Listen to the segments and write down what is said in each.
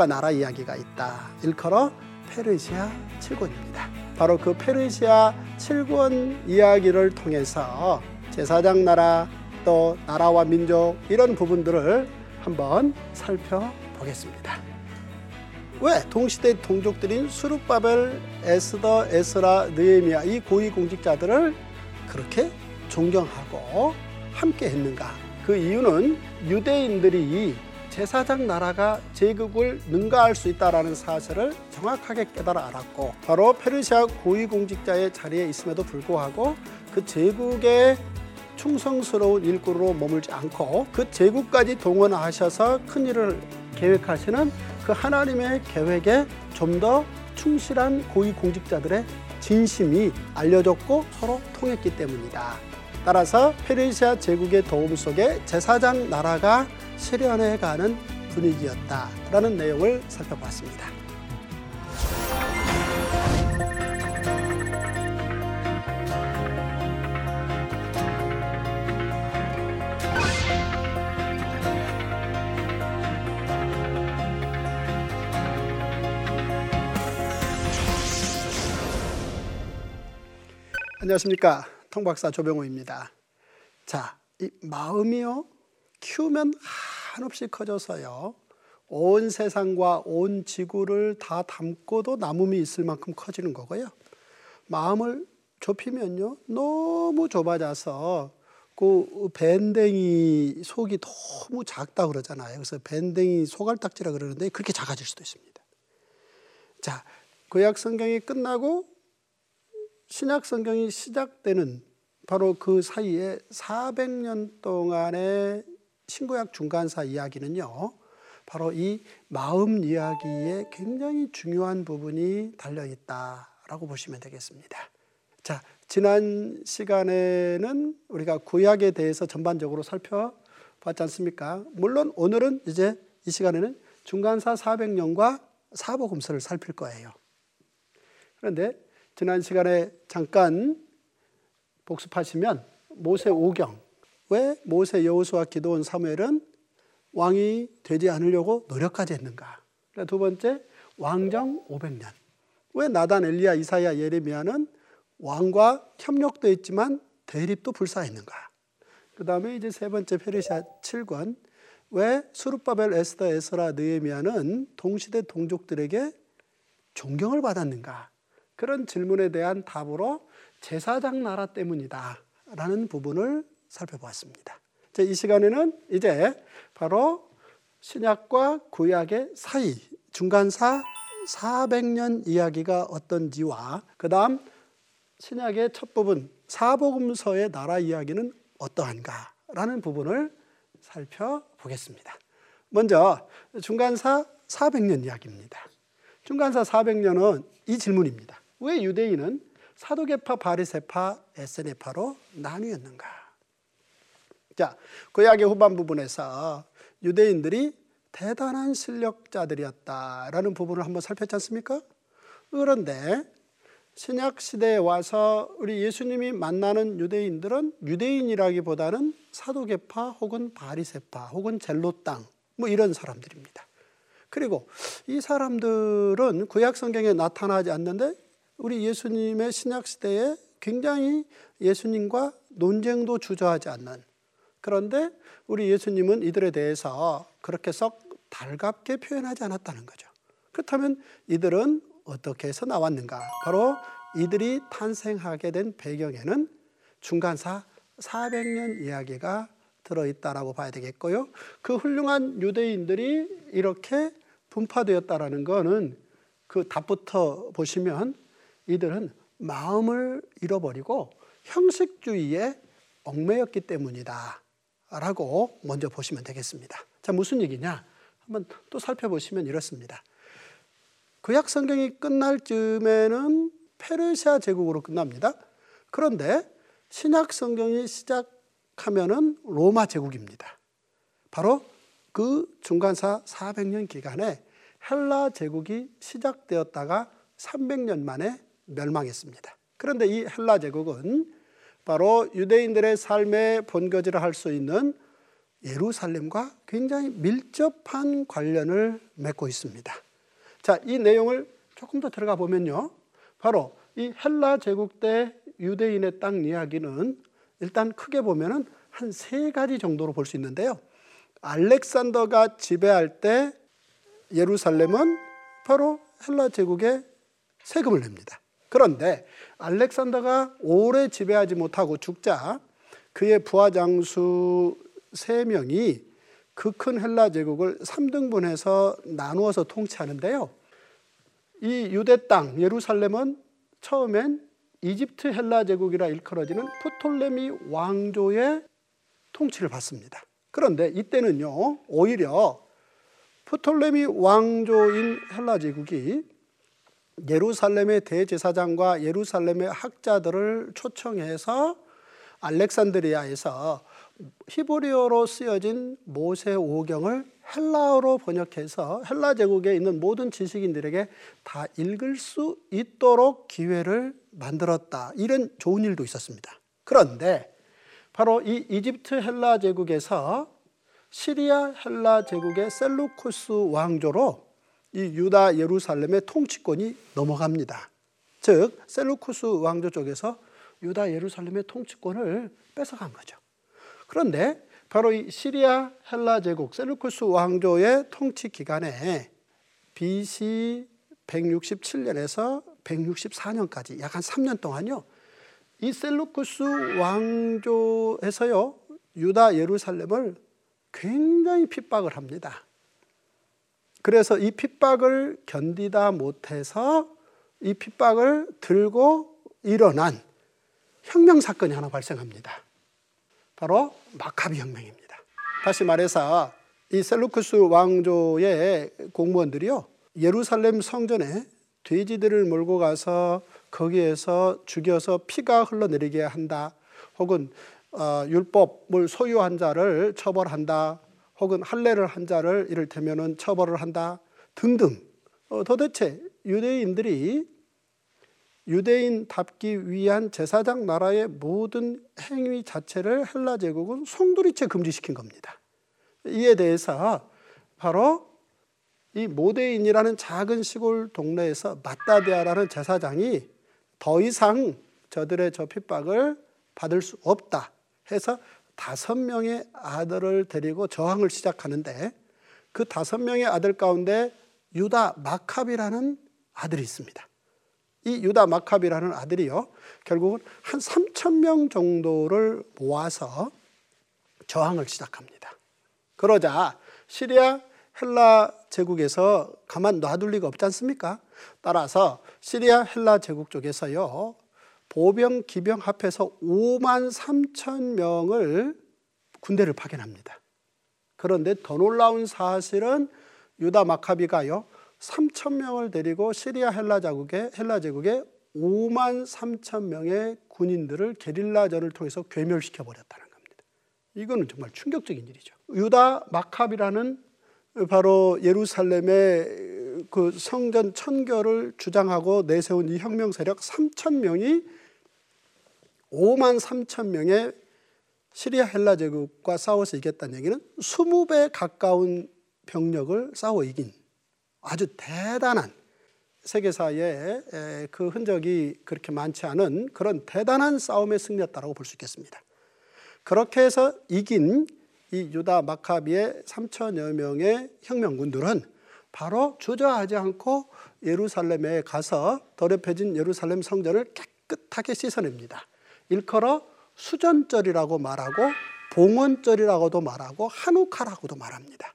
민족과 나라 이야기가 있다. 일컬어 페르시아 7권입니다. 바로 그 페르시아 7권 이야기를 통해서 제사장 나라 또 나라와 민족 이런 부분들을 한번 살펴보겠습니다. 왜 동시대 동족들인 수르바벨, 에스더, 에스라, 느헤미야 이 고위 공직자들을 그렇게 존경하고 함께 했는가? 그 이유는 유대인들이 제사장 나라가 제국을 능가할 수 있다라는 사실을 정확하게 깨달아 알았고 바로 페르시아 고위공직자의 자리에 있음에도 불구하고 그 제국의 충성스러운 일꾼으로 머물지 않고 그 제국까지 동원하셔서 큰 일을 계획하시는 그 하나님의 계획에 좀 더 충실한 고위공직자들의 진심이 알려졌고 서로 통했기 때문이다. 따라서 페르시아 제국의 도움 속에 제사장 나라가 실현해 가는 분위기였다라는 내용을 살펴봤습니다. 안녕하십니까. 통박사 조병호입니다. 자, 이 마음이요. 키우면 한없이 커져서요. 온 세상과 온 지구를 다 담고도 남음이 있을 만큼 커지는 거고요. 마음을 좁히면요. 너무 좁아져서 그 밴댕이 속이 너무 작다 그러잖아요. 그래서 밴댕이 소갈딱지라 그러는데 그렇게 작아질 수도 있습니다. 자, 구약 성경이 끝나고 신약 성경이 시작되는 바로 그 사이에 400년 동안의 신구약 중간사 이야기는요. 바로 이 마음 이야기에 굉장히 중요한 부분이 달려 있다라고 보시면 되겠습니다. 자, 지난 시간에는 우리가 구약에 대해서 전반적으로 살펴봤지 않습니까? 물론 오늘은 이제 이 시간에는 중간사 400년과 사복음서를 살필 거예요. 그런데 지난 시간에 잠깐 복습하시면 모세 오경 왜 모세 여호수아 기도원 사무엘은 왕이 되지 않으려고 노력까지 했는가? 두 번째 왕정 500년. 왜 나단 엘리야 이사야 예레미야는 왕과 협력도 했지만 대립도 불사했는가? 그 다음에 이제 세 번째 페르시아 7권 왜 수르바벨 에스더 에스라 느헤미야는 동시대 동족들에게 존경을 받았는가? 그런 질문에 대한 답으로 제사장 나라 때문이다. 라는 부분을 살펴보았습니다. 이 시간에는 이제 바로 신약과 구약의 사이, 중간사 400년 이야기가 어떤지와 그 다음 신약의 첫 부분, 사복음서의 나라 이야기는 어떠한가 라는 부분을 살펴보겠습니다. 먼저 중간사 400년 이야기입니다. 중간사 400년은 이 질문입니다. 왜 유대인은 사도계파, 바리세파, 에세네파로 나뉘었는가? 자, 구약의 후반 부분에서 유대인들이 대단한 실력자들이었다라는 부분을 한번 살폈지 않습니까? 그런데 신약 시대에 와서 우리 예수님이 만나는 유대인들은 유대인이라기보다는 사도계파 혹은 바리세파 혹은 젤로 땅뭐 이런 사람들입니다. 그리고 이 사람들은 구약 성경에 나타나지 않는데 우리 예수님의 신약 시대에 굉장히 예수님과 논쟁도 주저하지 않는 그런데 우리 예수님은 이들에 대해서 그렇게 썩 달갑게 표현하지 않았다는 거죠. 그렇다면 이들은 어떻게 해서 나왔는가? 바로 이들이 탄생하게 된 배경에는 중간사 400년 이야기가 들어있다라고 봐야 되겠고요. 그 훌륭한 유대인들이 이렇게 분파되었다라는 것은 그 답부터 보시면 이들은 마음을 잃어버리고 형식주의에 얽매였기 때문이다. 라고 먼저 보시면 되겠습니다. 자, 무슨 얘기냐? 한번 또 살펴보시면 이렇습니다. 구약 성경이 끝날 즈음에는 페르시아 제국으로 끝납니다. 그런데 신약 성경이 시작하면은 로마 제국입니다. 바로 그 중간사 400년 기간에 헬라 제국이 시작되었다가 300년 만에 멸망했습니다. 그런데 이 헬라 제국은 바로 유대인들의 삶의 본거지를 할 수 있는 예루살렘과 굉장히 밀접한 관련을 맺고 있습니다. 자, 이 내용을 조금 더 들어가 보면요. 바로 이 헬라 제국 때 유대인의 땅 이야기는 일단 크게 보면은 한 세 가지 정도로 볼 수 있는데요. 알렉산더가 지배할 때 예루살렘은 바로 헬라 제국에 세금을 냅니다. 그런데 알렉산더가 오래 지배하지 못하고 죽자 그의 부하 장수 세 명이 그 큰 헬라 제국을 3등분해서 나누어서 통치하는데요. 이 유대 땅 예루살렘은 처음엔 이집트 헬라 제국이라 일컬어지는 프톨레미 왕조의 통치를 받습니다. 그런데 이때는요, 오히려 프톨레미 왕조인 헬라 제국이 예루살렘의 대제사장과 예루살렘의 학자들을 초청해서 알렉산드리아에서 히브리어로 쓰여진 모세 오경을 헬라어로 번역해서 헬라 제국에 있는 모든 지식인들에게 다 읽을 수 있도록 기회를 만들었다. 이런 좋은 일도 있었습니다. 그런데 바로 이 이집트 헬라 제국에서 시리아 헬라 제국의 셀루쿠스 왕조로 이 유다 예루살렘의 통치권이 넘어갑니다. 즉 셀루쿠스 왕조 쪽에서 유다 예루살렘의 통치권을 뺏어간 거죠. 그런데 바로 이 시리아 헬라 제국 셀루쿠스 왕조의 통치 기간에 BC 167년에서 164년까지 약 한 3년 동안요. 이 셀루쿠스 왕조에서요. 유다 예루살렘을 굉장히 핍박을 합니다. 그래서 이 핍박을 견디다 못해서 이 핍박을 들고 일어난 혁명 사건이 하나 발생합니다. 바로 마카비 혁명입니다. 다시 말해서 이 셀루크스 왕조의 공무원들이요. 예루살렘 성전에 돼지들을 몰고 가서 거기에서 죽여서 피가 흘러내리게 한다. 혹은 어, 율법을 소유한 자를 처벌한다. 혹은 할례를 한 자를 이를테면은 처벌을 한다. 등등. 어, 도대체 유대인들이 유대인답기 위한 제사장 나라의 모든 행위 자체를 헬라 제국은 송두리째 금지시킨 겁니다. 이에 대해서 바로 이 모데인이라는 작은 시골 동네에서 마따데아라는 제사장이 더 이상 저들의 저 핍박을 받을 수 없다 해서 다섯 명의 아들을 데리고 저항을 시작하는데 그 다섯 명의 아들 가운데 유다 마캅이라는 아들이 있습니다. 이 유다 마캅이라는 아들이요. 결국은 한 3천 명 정도를 모아서 저항을 시작합니다. 그러자 시리아 헬라 제국에서 가만 놔둘 리가 없지 않습니까? 따라서 시리아 헬라 제국 쪽에서요. 보병 기병 합해서 5만 3천 명을 군대를 파견합니다. 그런데 더 놀라운 사실은 유다 마카비가요. 3천 명을 데리고 시리아 헬라 제국에 헬라 제국에 5만 3천 명의 군인들을 게릴라전을 통해서 괴멸시켜 버렸다는 겁니다. 이거는 정말 충격적인 일이죠. 유다 마캅이라는 바로 예루살렘의 그 성전 천결을 주장하고 내세운 이 혁명 세력 3천 명이 5만 3천 명의 시리아 헬라 제국과 싸워서 이겼다는 얘기는 20배 가까운 병력을 싸워 이긴 아주 대단한 세계사에 그 흔적이 그렇게 많지 않은 그런 대단한 싸움의 승리였다고 볼 수 있겠습니다. 그렇게 해서 이긴 이 유다 마카비의 3천여 명의 혁명군들은 바로 주저하지 않고 예루살렘에 가서 더럽혀진 예루살렘 성전을 깨끗하게 씻어냅니다. 일컬어 수전절이라고 말하고 봉헌절이라고도 말하고 한우카라고도 말합니다.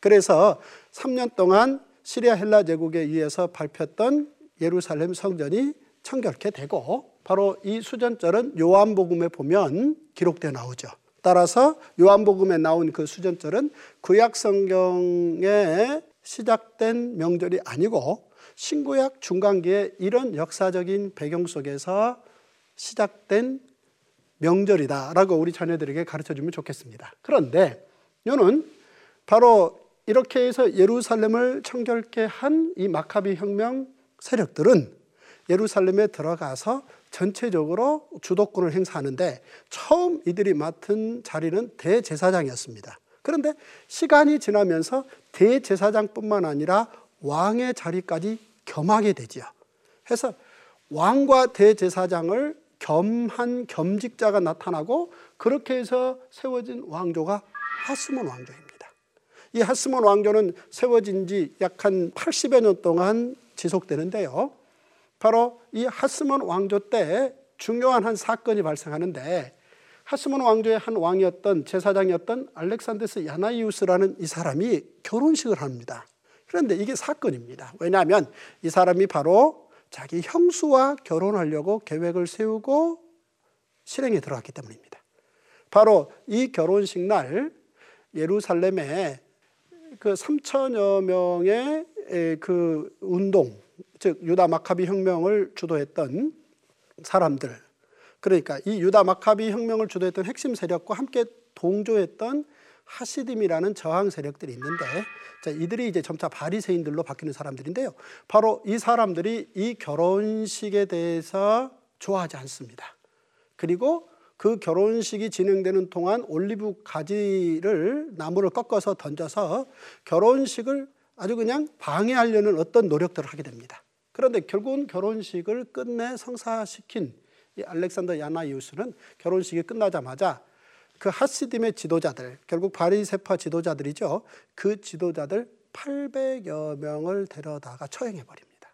그래서 3년 동안 시리아 헬라 제국에 의해서 밟혔던 예루살렘 성전이 청결케 되고 바로 이 수전절은 요한복음에 보면 기록되어 나오죠. 따라서 요한복음에 나온 그 수전절은 구약 성경에 시작된 명절이 아니고 신구약 중간기에 이런 역사적인 배경 속에서 시작된 명절이다라고 우리 자녀들에게 가르쳐 주면 좋겠습니다. 그런데 이는 바로 이렇게 해서 예루살렘을 청결케 한 이 마카비 혁명 세력들은 예루살렘에 들어가서 전체적으로 주도권을 행사하는데 처음 이들이 맡은 자리는 대제사장이었습니다. 그런데 시간이 지나면서 대제사장뿐만 아니라 왕의 자리까지 겸하게 되지요. 해서 왕과 대제사장을 겸한 겸직자가 나타나고 그렇게 해서 세워진 왕조가 하스몬 왕조입니다. 이 하스몬 왕조는 세워진 지 약 한 80여 년 동안 지속되는데요. 바로 이 하스몬 왕조 때 중요한 한 사건이 발생하는데 하스몬 왕조의 한 왕이었던 제사장이었던 알렉산데스 야나이우스라는 이 사람이 결혼식을 합니다. 그런데 이게 사건입니다. 왜냐하면 이 사람이 바로 자기 형수와 결혼하려고 계획을 세우고 실행에 들어갔기 때문입니다. 바로 이 결혼식 날 예루살렘에 그 3천여 명의 그 운동, 즉 유다 마카비 혁명을 주도했던 사람들, 그러니까 이 유다 마카비 혁명을 주도했던 핵심 세력과 함께 동조했던 하시딤이라는 저항 세력들이 있는데 자, 이들이 이제 점차 바리새인들로 바뀌는 사람들인데요. 바로 이 사람들이 이 결혼식에 대해서 좋아하지 않습니다. 그리고 그 결혼식이 진행되는 동안 올리브 가지를 나무를 꺾어서 던져서 결혼식을 아주 그냥 방해하려는 어떤 노력들을 하게 됩니다. 그런데 결국은 결혼식을 끝내 성사시킨 이 알렉산더 야나이우스는 결혼식이 끝나자마자 그 하시딤의 지도자들, 결국 바리세파 지도자들이죠. 그 지도자들 800여 명을 데려다가 처형해 버립니다.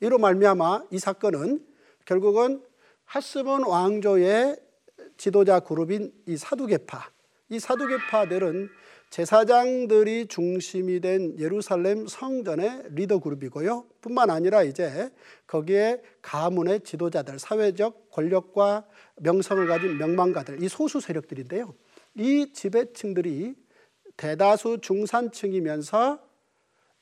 이로 말미암아 이 사건은 결국은 하스몬 왕조의 지도자 그룹인 이 사두개파, 이 사두개파들은 제사장들이 중심이 된 예루살렘 성전의 리더 그룹이고요. 뿐만 아니라 이제 거기에 가문의 지도자들, 사회적 권력과 명성을 가진 명망가들, 이 소수 세력들인데요. 이 지배층들이 대다수 중산층이면서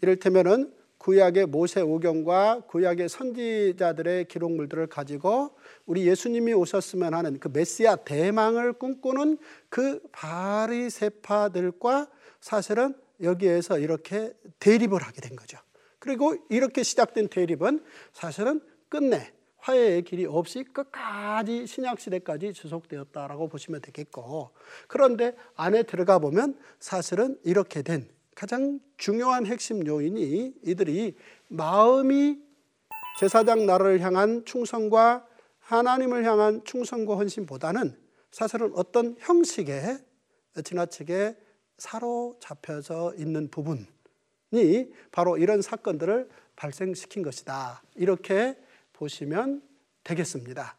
이를테면은 구약의 모세 오경과 구약의 선지자들의 기록물들을 가지고 우리 예수님이 오셨으면 하는 그 메시아 대망을 꿈꾸는 그 바리세파들과 사실은 여기에서 이렇게 대립을 하게 된 거죠. 그리고 이렇게 시작된 대립은 사실은 끝내 화해의 길이 없이 끝까지 신약 시대까지 지속되었다라고 보시면 되겠고 그런데 안에 들어가 보면 사실은 이렇게 된 가장 중요한 핵심 요인이 이들이 마음이 제사장 나라를 향한 충성과 하나님을 향한 충성과 헌신보다는 사실은 어떤 형식에 지나치게 사로잡혀져 있는 부분이 바로 이런 사건들을 발생시킨 것이다. 이렇게 보시면 되겠습니다.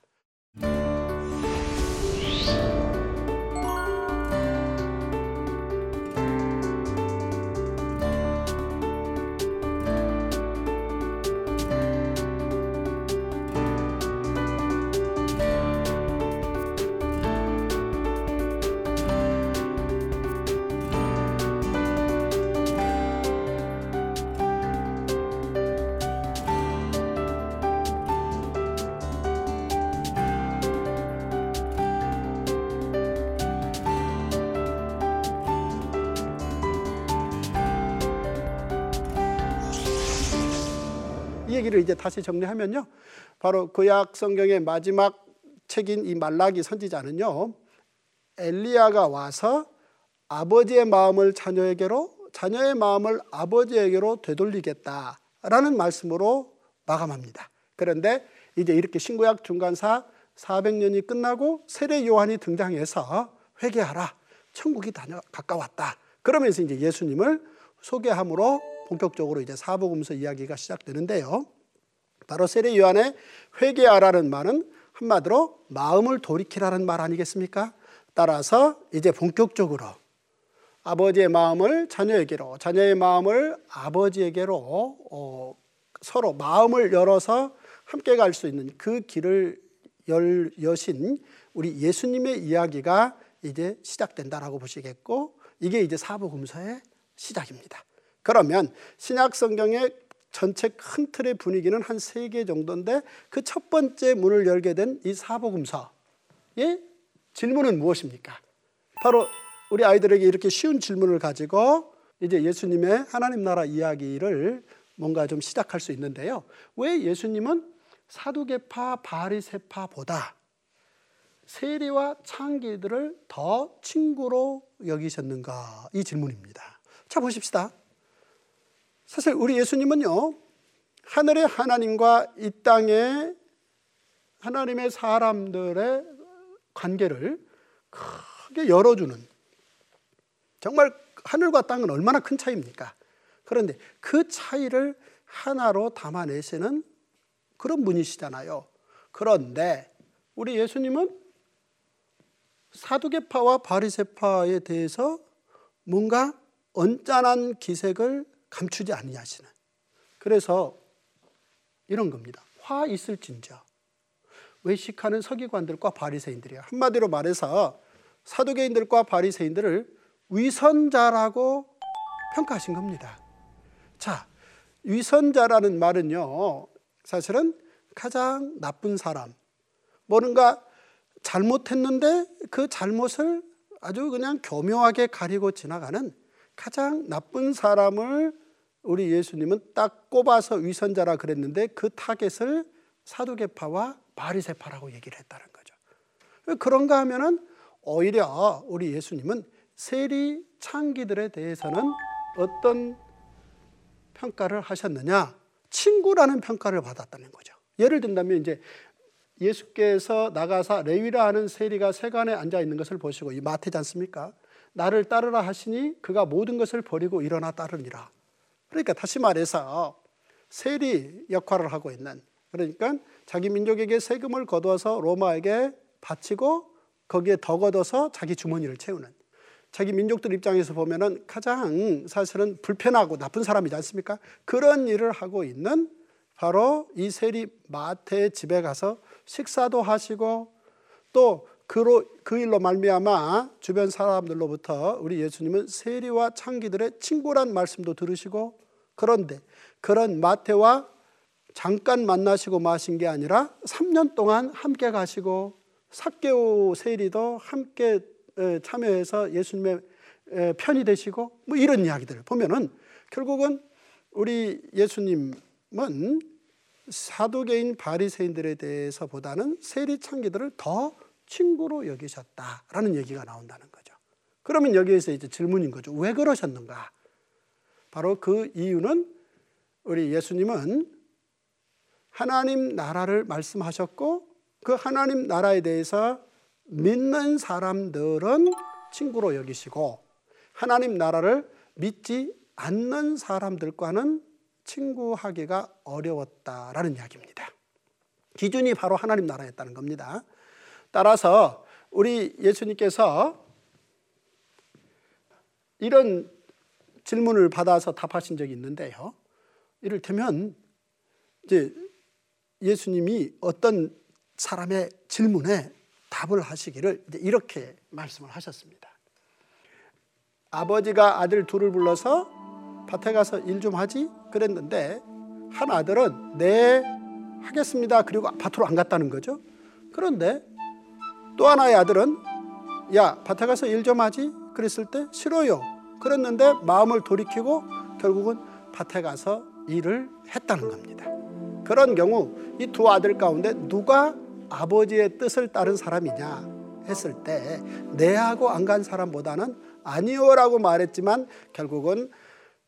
얘기를 이제 다시 정리하면요. 바로 구약 성경의 마지막 책인 이 말라기 선지자는요. 엘리야가 와서 아버지의 마음을 자녀에게로 자녀의 마음을 아버지에게로 되돌리겠다라는 말씀으로 마감합니다. 그런데 이제 이렇게 신구약 중간사 400년이 끝나고 세례 요한이 등장해서 회개하라. 천국이 다녀 가까웠다. 그러면서 이제 예수님을 소개함으로 본격적으로 이제 사복음서 이야기가 시작되는데요. 바로 세례 요한의 회개하라는 말은 한마디로 마음을 돌이키라는 말 아니겠습니까? 따라서 이제 본격적으로 아버지의 마음을 자녀에게로, 자녀의 마음을 아버지에게로 어, 서로 마음을 열어서 함께 갈 수 있는 그 길을 열, 여신 우리 예수님의 이야기가 이제 시작된다라고 보시겠고 이게 이제 사복음서의 시작입니다. 그러면 신약 성경의 전체 큰 틀의 분위기는 한 세 개 정도인데 그 첫 번째 문을 열게 된 이 사복음서의 질문은 무엇입니까? 바로 우리 아이들에게 이렇게 쉬운 질문을 가지고 이제 예수님의 하나님 나라 이야기를 뭔가 좀 시작할 수 있는데요. 왜 예수님은 사두개파 바리세파보다 세리와 창기들을 더 친구로 여기셨는가? 이 질문입니다. 자, 보십시다. 사실 우리 예수님은요, 하늘의 하나님과 이 땅의 하나님의 사람들의 관계를 크게 열어주는 정말 하늘과 땅은 얼마나 큰 차이입니까? 그런데 그 차이를 하나로 담아내시는 그런 분이시잖아요. 그런데 우리 예수님은 사두개파와 바리새파에 대해서 뭔가 언짢은 기색을 감추지 아니하시는. 그래서 이런 겁니다. 화 있을진저 외식하는 서기관들과 바리새인들이야. 한마디로 말해서 사두개인들과 바리새인들을 위선자라고 평가하신 겁니다. 자, 위선자라는 말은요. 사실은 가장 나쁜 사람. 뭔가 잘못했는데 그 잘못을 아주 그냥 교묘하게 가리고 지나가는 가장 나쁜 사람을 우리 예수님은 딱 꼽아서 위선자라 그랬는데 그 타겟을 사두개파와 바리새파라고 얘기를 했다는 거죠. 그런가 하면은 오히려 우리 예수님은 세리 창기들에 대해서는 어떤 평가를 하셨느냐? 친구라는 평가를 받았다는 거죠. 예를 든다면 이제 예수께서 나가사 레위라 하는 세리가 세간에 앉아 있는 것을 보시고 이 마태지 않습니까? 나를 따르라 하시니 그가 모든 것을 버리고 일어나 따르니라. 그러니까 다시 말해서 세리 역할을 하고 있는 그러니까 자기 민족에게 세금을 거두어서 로마에게 바치고 거기에 더 걷어서 자기 주머니를 채우는 자기 민족들 입장에서 보면은 가장 사실은 불편하고 나쁜 사람이지 않습니까? 그런 일을 하고 있는 바로 이 세리 마태의 집에 가서 식사도 하시고 또 그로 그 일로 말미암아 주변 사람들로부터 우리 예수님은 세리와 창기들의 친구란 말씀도 들으시고 그런데 그런 마태와 잠깐 만나시고 마신 게 아니라 3년 동안 함께 가시고 삭개오 세리도 함께 참여해서 예수님의 편이 되시고 뭐 이런 이야기들을 보면은 결국은 우리 예수님은 사도계인 바리새인들에 대해서보다는 세리 창기들을 더 친구로 여기셨다라는 얘기가 나온다는 거죠. 그러면 여기에서 이제 질문인 거죠. 왜 그러셨는가? 바로 그 이유는 우리 예수님은 하나님 나라를 말씀하셨고 그 하나님 나라에 대해서 믿는 사람들은 친구로 여기시고 하나님 나라를 믿지 않는 사람들과는 친구하기가 어려웠다라는 이야기입니다. 기준이 바로 하나님 나라였다는 겁니다. 따라서 우리 예수님께서 이런 질문을 받아서 답하신 적이 있는데요. 이를테면 이제 예수님이 어떤 사람의 질문에 답을 하시기를 이렇게 말씀을 하셨습니다. 아버지가 아들 둘을 불러서 밭에 가서 일 좀 하지 그랬는데 한 아들은 네 하겠습니다. 그리고 밭으로 안 갔다는 거죠. 그런데 또 하나의 아들은 야 밭에 가서 일 좀 하지 그랬을 때 싫어요. 그랬는데 마음을 돌이키고 결국은 밭에 가서 일을 했다는 겁니다. 그런 경우 이 두 아들 가운데 누가 아버지의 뜻을 따른 사람이냐 했을 때 내하고 안 간 사람보다는 아니요라고 말했지만 결국은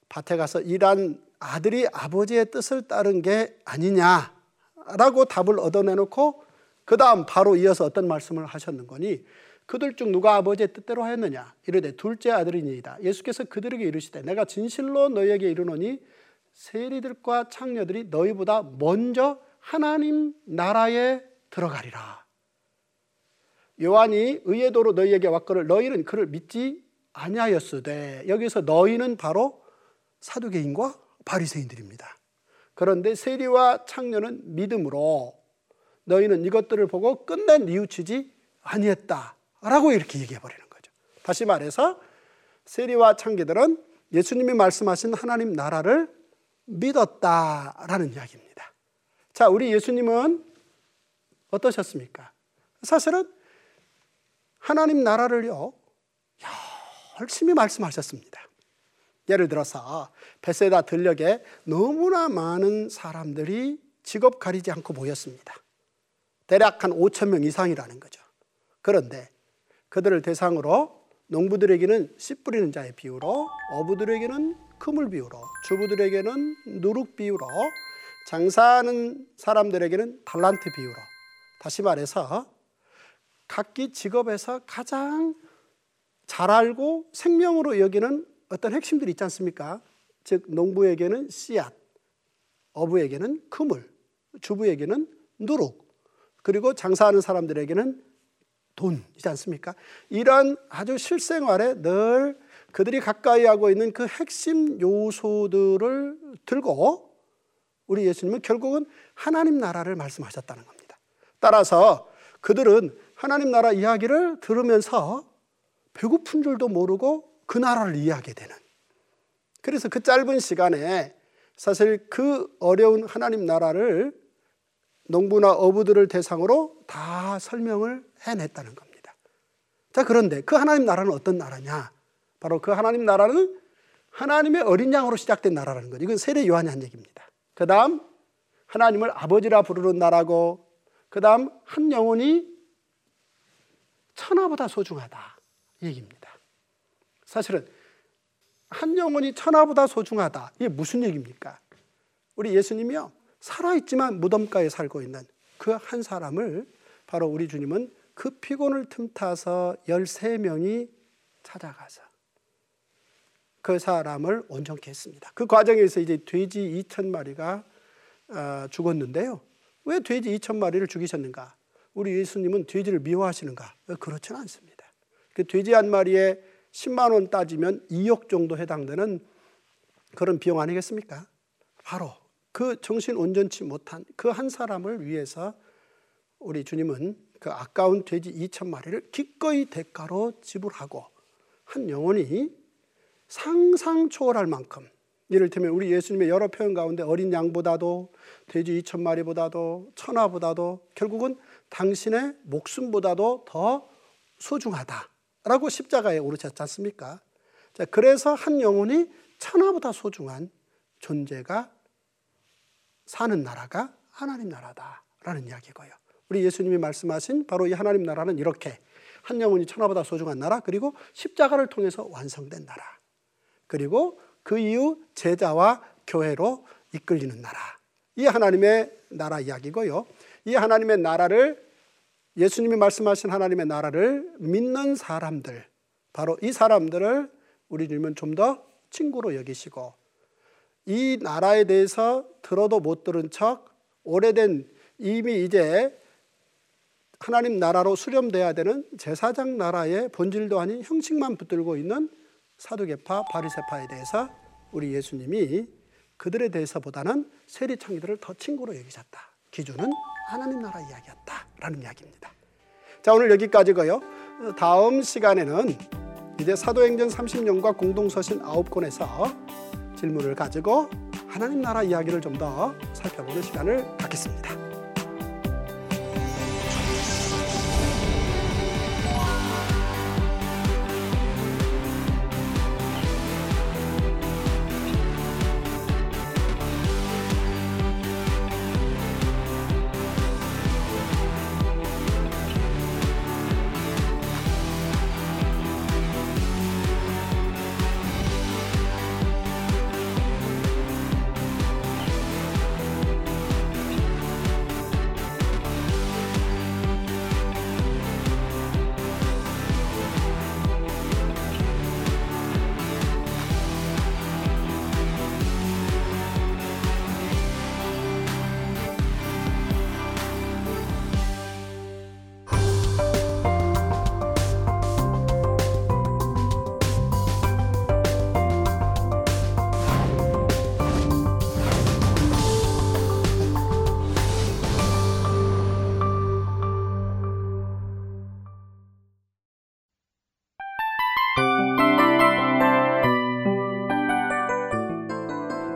밭에 가서 일한 아들이 아버지의 뜻을 따른 게 아니냐라고 답을 얻어내놓고 그 다음 바로 이어서 어떤 말씀을 하셨는 거니 그들 중 누가 아버지의 뜻대로 하였느냐 이르되 둘째 아들이니이다 예수께서 그들에게 이르시되 내가 진실로 너희에게 이르노니 세리들과 창녀들이 너희보다 먼저 하나님 나라에 들어가리라. 요한이 의의 도로 너희에게 왔거를 너희는 그를 믿지 아니하였으되 여기서 너희는 바로 사두개인과 바리새인들입니다. 그런데 세리와 창녀는 믿음으로 너희는 이것들을 보고 끝내 뉘우치지 아니했다라고 이렇게 얘기해 버리는 거죠. 다시 말해서 세리와 창기들은 예수님이 말씀하신 하나님 나라를 믿었다라는 이야기입니다. 자, 우리 예수님은 어떠셨습니까? 사실은 하나님 나라를요, 열심히 말씀하셨습니다. 예를 들어서 베세다 들녘에 너무나 많은 사람들이 직업 가리지 않고 모였습니다. 대략 한 5천 명 이상이라는 거죠. 그런데 그들을 대상으로 농부들에게는 씨 뿌리는 자의 비유로 어부들에게는 그물 비유로 주부들에게는 누룩 비유로 장사하는 사람들에게는 달란트 비유로 다시 말해서 각기 직업에서 가장 잘 알고 생명으로 여기는 어떤 핵심들이 있지 않습니까? 즉 농부에게는 씨앗, 어부에게는 그물, 주부에게는 누룩, 그리고 장사하는 사람들에게는 돈이지 않습니까? 이러한 아주 실생활에 늘 그들이 가까이 하고 있는 그 핵심 요소들을 들고 우리 예수님은 결국은 하나님 나라를 말씀하셨다는 겁니다. 따라서 그들은 하나님 나라 이야기를 들으면서 배고픈 줄도 모르고 그 나라를 이해하게 되는. 그래서 그 짧은 시간에 사실 그 어려운 하나님 나라를 농부나 어부들을 대상으로 다 설명을 해냈다는 겁니다. 자, 그런데 그 하나님 나라는 어떤 나라냐? 바로 그 하나님 나라는 하나님의 어린 양으로 시작된 나라라는 거죠. 이건 세례 요한이 한 얘기입니다. 그 다음 하나님을 아버지라 부르는 나라고, 그 다음 한 영혼이 천하보다 소중하다. 얘기입니다. 사실은 한 영혼이 천하보다 소중하다. 이게 무슨 얘기입니까? 우리 예수님이요. 살아있지만 무덤가에 살고 있는 그 한 사람을 바로 우리 주님은 그 피곤을 틈타서 13명이 찾아가서 그 사람을 온전케 했습니다. 그 과정에서 이제 돼지 2천 마리가 어, 죽었는데요. 왜 돼지 2천 마리를 죽이셨는가? 우리 예수님은 돼지를 미워하시는가? 그렇지는 않습니다. 그 돼지 한 마리에 10만 원 따지면 2억 정도 해당되는 그런 비용 아니겠습니까? 바로 그 정신 온전치 못한 그 한 사람을 위해서 우리 주님은 그 아까운 돼지 2천 마리를 기꺼이 대가로 지불하고 한 영혼이 상상 초월할 만큼 이를테면 우리 예수님의 여러 표현 가운데 어린 양보다도 돼지 2천 마리보다도 천하보다도 결국은 당신의 목숨보다도 더 소중하다라고 십자가에 오르셨지 않습니까? 자, 그래서 한 영혼이 천하보다 소중한 존재가 사는 나라가 하나님 나라다라는 이야기고요. 우리 예수님이 말씀하신 바로 이 하나님 나라는 이렇게 한 영혼이 천하보다 소중한 나라 그리고 십자가를 통해서 완성된 나라 그리고 그 이후 제자와 교회로 이끌리는 나라 이 하나님의 나라 이야기고요. 이 하나님의 나라를 예수님이 말씀하신 하나님의 나라를 믿는 사람들 바로 이 사람들을 우리 주님은 좀 더 친구로 여기시고 이 나라에 대해서 들어도 못 들은 척 오래된 이미 이제 하나님 나라로 수렴돼야 되는 제사장 나라의 본질도 아닌 형식만 붙들고 있는 사두개파 바리새파에 대해서 우리 예수님이 그들에 대해서보다는 세리창이들을 더 친구로 여기셨다. 기준은 하나님 나라 이야기였다라는 이야기입니다. 자 오늘 여기까지고요. 다음 시간에는 이제 사도행전 30년과 공동서신 9권에서 질문을 가지고 하나님 나라 이야기를 좀 더 살펴보는 시간을 갖겠습니다.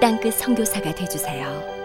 땅끝 선교사가 되주세요.